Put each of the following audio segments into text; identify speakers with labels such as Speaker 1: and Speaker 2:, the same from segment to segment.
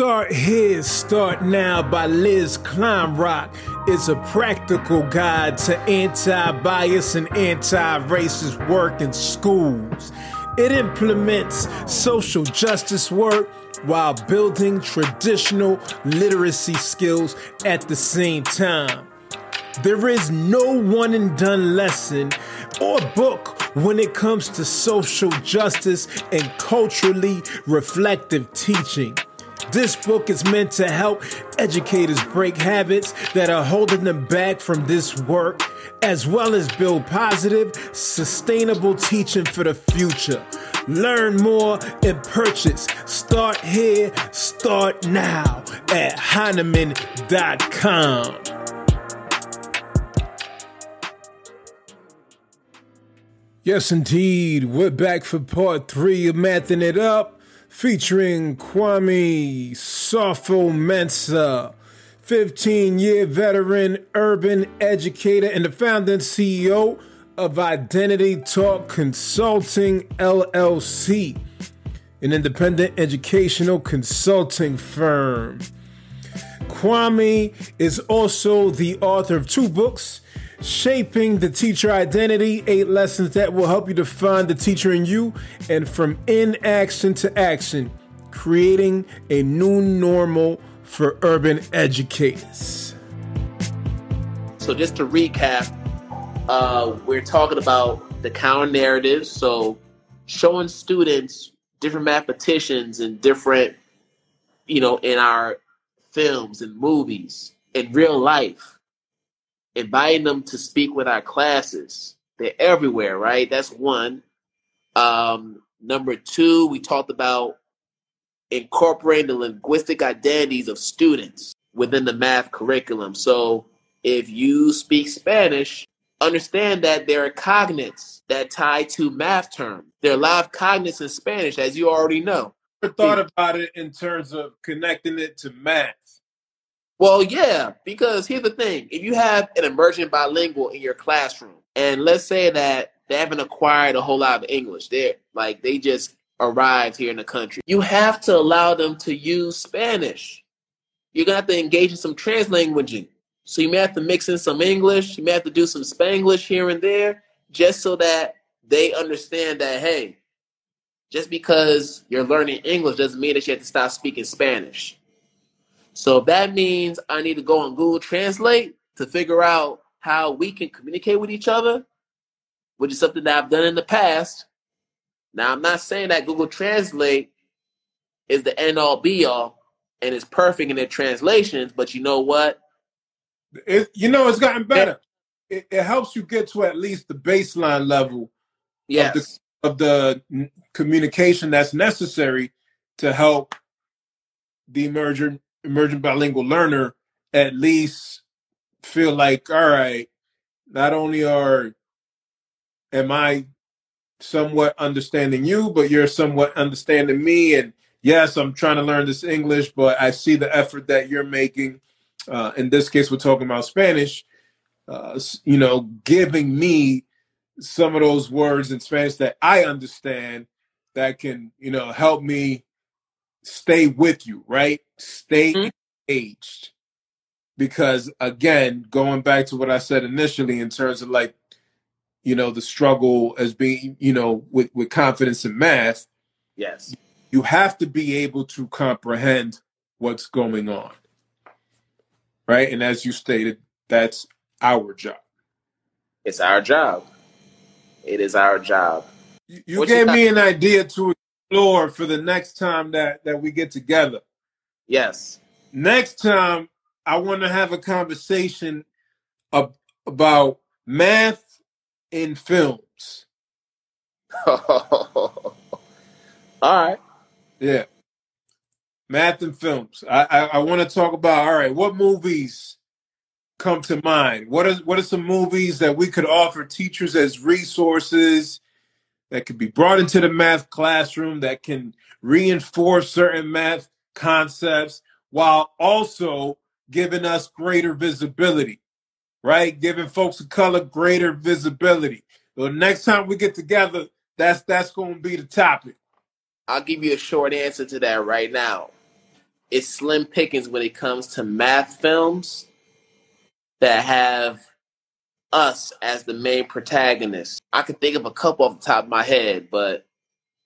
Speaker 1: Start Here, Start Now by Liz Kleinrock is a practical guide to anti bias and anti racist work in schools. It implements social justice work while building traditional literacy skills at the same time. There is no one and done lesson or book when it comes to social justice and culturally reflective teaching. This book is meant to help educators break habits that are holding them back from this work, as well as build positive, sustainable teaching for the future. Learn more and purchase Start Here, Start Now at Heinemann.com. Yes, indeed. We're back for part three of Mathing It Up featuring Kwame Sarfo Mensah, 15 year veteran urban educator and the founder and CEO of Identity Talk Consulting LLC, an independent educational consulting firm. Kwame is also the author of two books Shaping the Teacher Identity, eight lessons that will help you define the teacher in you, and from inaction to action, creating a new normal for urban educators.
Speaker 2: So, just to recap, uh, we're talking about the counter narratives. So, showing students different mathematicians and different, you know, in our films and movies in real life inviting them to speak with our classes. They're everywhere, right? That's one. Um, number two, we talked about incorporating the linguistic identities of students within the math curriculum. So if you speak Spanish, understand that there are cognates that tie to math terms. There are a lot of cognates in Spanish, as you already know.
Speaker 1: I thought about it in terms of connecting it to math.
Speaker 2: Well, yeah, because here's the thing: if you have an emergent bilingual in your classroom, and let's say that they haven't acquired a whole lot of English, they're like they just arrived here in the country, you have to allow them to use Spanish. You're gonna have to engage in some translanguaging. So you may have to mix in some English, you may have to do some Spanglish here and there, just so that they understand that hey, just because you're learning English doesn't mean that you have to stop speaking Spanish. So if that means I need to go on Google Translate to figure out how we can communicate with each other, which is something that I've done in the past. Now I'm not saying that Google Translate is the end all be all and is perfect in their translations, but you know what?
Speaker 1: It, you know, it's gotten better. It, it, helps you get to at least the baseline level
Speaker 2: yes.
Speaker 1: of, the, of the communication that's necessary to help the emergent emergent bilingual learner at least feel like, all right, not only are am I somewhat understanding you, but you're somewhat understanding me. And yes, I'm trying to learn this English, but I see the effort that you're making. Uh, in this case, we're talking about Spanish. Uh, you know, giving me some of those words in Spanish that I understand that can, you know, help me stay with you, right? Stay mm-hmm. engaged. Because again, going back to what I said initially in terms of like, you know, the struggle as being, you know, with, with confidence in math.
Speaker 2: Yes.
Speaker 1: You have to be able to comprehend what's going on. Right. And as you stated, that's our job.
Speaker 2: It's our job. It is our job.
Speaker 1: You, you gave me an idea to explore for the next time that that we get together.
Speaker 2: Yes.
Speaker 1: Next time, I want to have a conversation ab- about math in films.
Speaker 2: All right.
Speaker 1: Yeah. Math and films. I I, I want to talk about. All right, what movies come to mind? What is what are some movies that we could offer teachers as resources that could be brought into the math classroom that can reinforce certain math concepts while also giving us greater visibility, right? Giving folks of color greater visibility. So next time we get together, that's that's going to be the topic.
Speaker 2: I'll give you a short answer to that right now. It's slim pickings when it comes to math films that have us as the main protagonist. I can think of a couple off the top of my head, but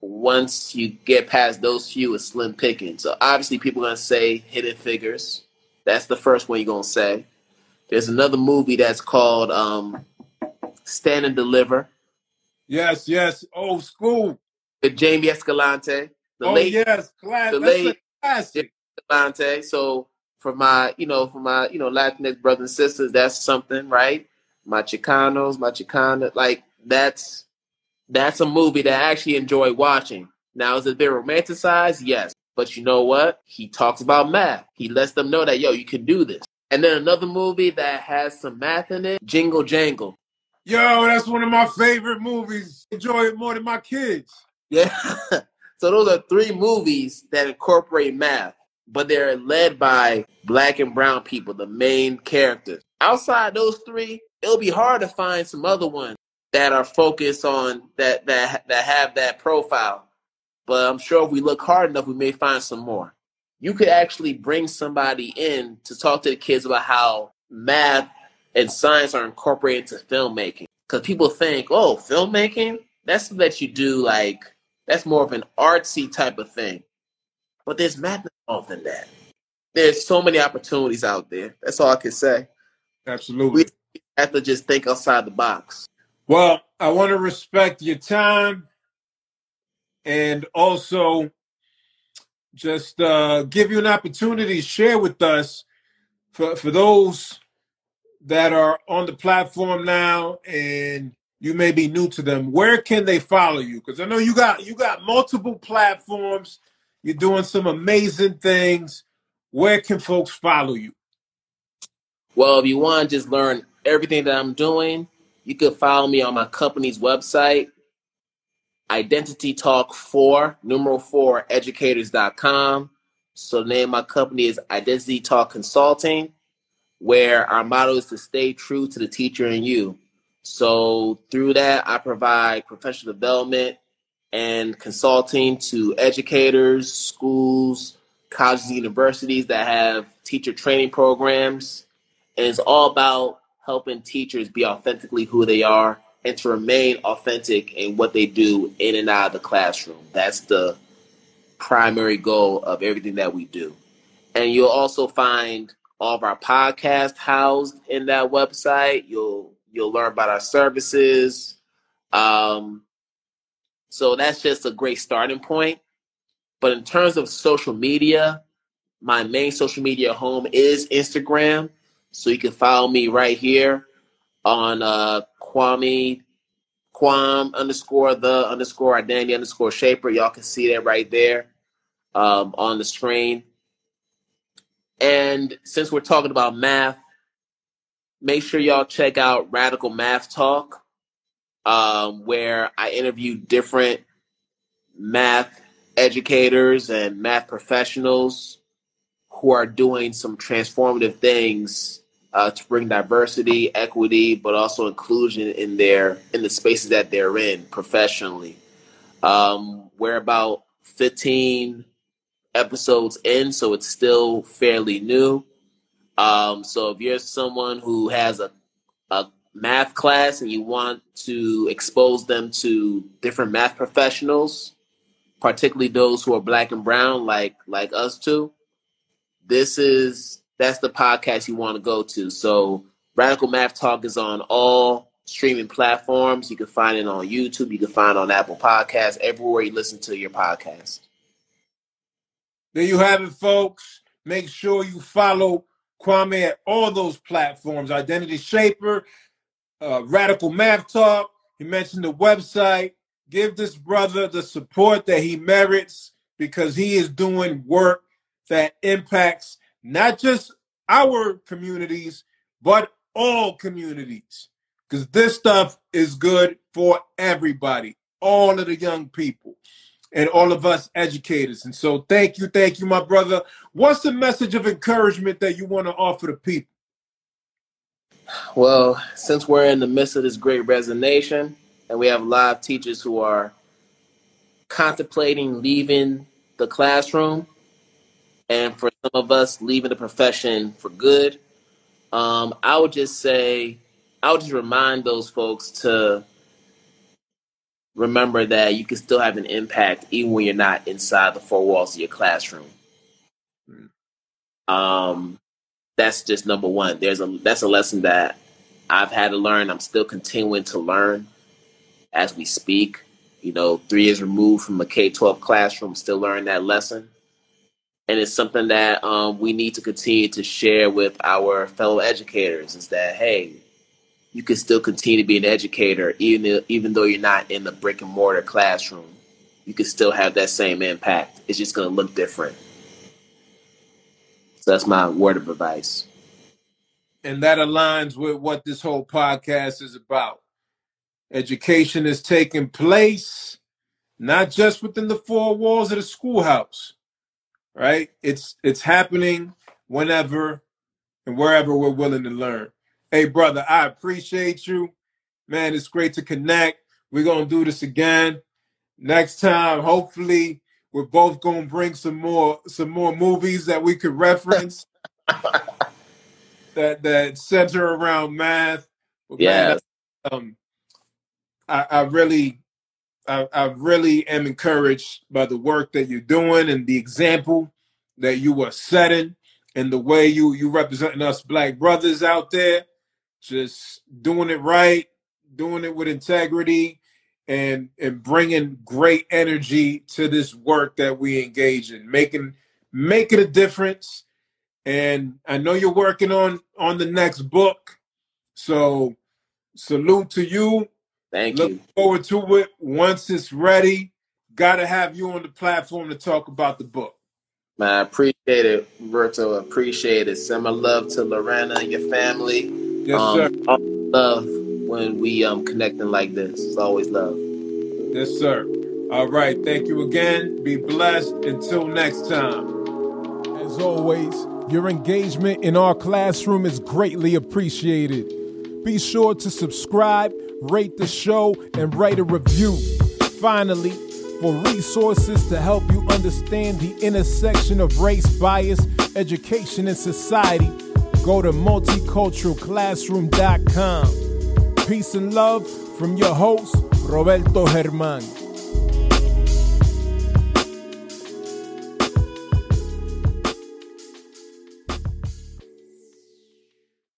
Speaker 2: once you get past those few, it's slim pickings. So obviously, people are gonna say Hidden Figures. That's the first one you're gonna say. There's another movie that's called um, Stand and Deliver.
Speaker 1: Yes, yes, old school.
Speaker 2: With Jaime Escalante.
Speaker 1: The oh late, yes, class. The late classic.
Speaker 2: Escalante. So for my, you know, for my, you know, Latinx brothers and sisters, that's something, right? My Chicanos, my Chicana, like that's that's a movie that I actually enjoy watching. Now, is it bit romanticized? Yes. But you know what? He talks about math. He lets them know that, yo, you can do this. And then another movie that has some math in it, Jingle Jangle.
Speaker 1: Yo, that's one of my favorite movies. Enjoy it more than my kids.
Speaker 2: Yeah. so those are three movies that incorporate math, but they're led by black and brown people, the main characters. Outside those three, it'll be hard to find some other ones that are focused on that that that have that profile. But I'm sure if we look hard enough, we may find some more. You could actually bring somebody in to talk to the kids about how math and science are incorporated into filmmaking. Because people think, oh, filmmaking, that's that you do like that's more of an artsy type of thing. But there's math involved in that. There's so many opportunities out there. That's all I can say.
Speaker 1: Absolutely.
Speaker 2: We have to just think outside the box.
Speaker 1: Well, I want to respect your time and also just uh, give you an opportunity to share with us for, for those that are on the platform now and you may be new to them where can they follow you? Because i know you got you got multiple platforms. You're doing some amazing things. Where can folks follow you?
Speaker 2: Well if you want to just learn everything that i'm doing you can follow me on my company's website, Identity Talk 4, numeral 4, educators.com. So the name of my company is Identity Talk Consulting, where our motto is to stay true to the teacher and you. So through that, I provide professional development and consulting to educators, schools, colleges, universities that have teacher training programs. And it's all about helping teachers be authentically who they are and to remain authentic in what they do in and out of the classroom. That's the primary goal of everything that we do. And you'll also find all of our podcasts housed in that website. You'll you'll learn about our services. Um, so that's just a great starting point. But in terms of social media, my main social media home is Instagram. So you can follow me right here on uh, Kwame underscore the underscore identity underscore shaper. Y'all can see that right there um, on the screen. And since we're talking about math, make sure y'all check out Radical Math Talk, um, where I interview different math educators and math professionals who are doing some transformative things uh, to bring diversity, equity, but also inclusion in their in the spaces that they're in professionally. Um, we're about 15 episodes in, so it's still fairly new. Um, so if you're someone who has a, a math class and you want to expose them to different math professionals, particularly those who are black and brown, like like us too, this is that's the podcast you want to go to. So Radical Math Talk is on all streaming platforms. You can find it on YouTube. You can find it on Apple Podcasts, everywhere you listen to your podcast.
Speaker 1: There you have it, folks. Make sure you follow Kwame at all those platforms Identity Shaper, uh, Radical Math Talk. He mentioned the website. Give this brother the support that he merits because he is doing work that impacts not just our communities, but all communities. Because this stuff is good for everybody, all of the young people, and all of us educators. And so, thank you, thank you, my brother. What's the message of encouragement that you want to offer the people?
Speaker 2: Well, since we're in the midst of this great resignation, and we have of teachers who are contemplating leaving the classroom, and for some of us leaving the profession for good, um, I would just say, I would just remind those folks to remember that you can still have an impact even when you're not inside the four walls of your classroom. Um, that's just number one. There's a that's a lesson that I've had to learn. I'm still continuing to learn as we speak. You know, three years removed from a K twelve classroom, still learning that lesson, and it's something that um, we need to continue to share with our fellow educators. Is that hey, you can still continue to be an educator even even though you're not in the brick and mortar classroom. You can still have that same impact. It's just going to look different. So that's my word of advice.
Speaker 1: And that aligns with what this whole podcast is about. Education is taking place not just within the four walls of the schoolhouse, right? It's it's happening whenever and wherever we're willing to learn. Hey, brother, I appreciate you. Man, it's great to connect. We're gonna do this again next time. Hopefully, we're both gonna bring some more some more movies that we could reference that that center around math. But
Speaker 2: Yeah.
Speaker 1: man, um, I, I really, I, I really am encouraged by the work that you're doing and the example that you are setting and the way you you representing us black brothers out there, just doing it right, doing it with integrity, and and bringing great energy to this work that we engage in, making making a difference. And I know you're working on on the next book, so salute to you.
Speaker 2: Thank
Speaker 1: Look
Speaker 2: you.
Speaker 1: forward to it once it's ready. Got to have you on the platform to talk about the book.
Speaker 2: Man, I appreciate it, Roberto. Appreciate it. Send my love to Lorena and your family.
Speaker 1: Yes,
Speaker 2: um,
Speaker 1: sir.
Speaker 2: love when we um connecting like this. It's always love.
Speaker 1: Yes, sir. All right. Thank you again. Be blessed. Until next time.
Speaker 3: As always, your engagement in our classroom is greatly appreciated. Be sure to subscribe, rate the show, and write a review. Finally, for resources to help you understand the intersection of race, bias, education, and society, go to multiculturalclassroom.com. Peace and love from your host, Roberto Germán.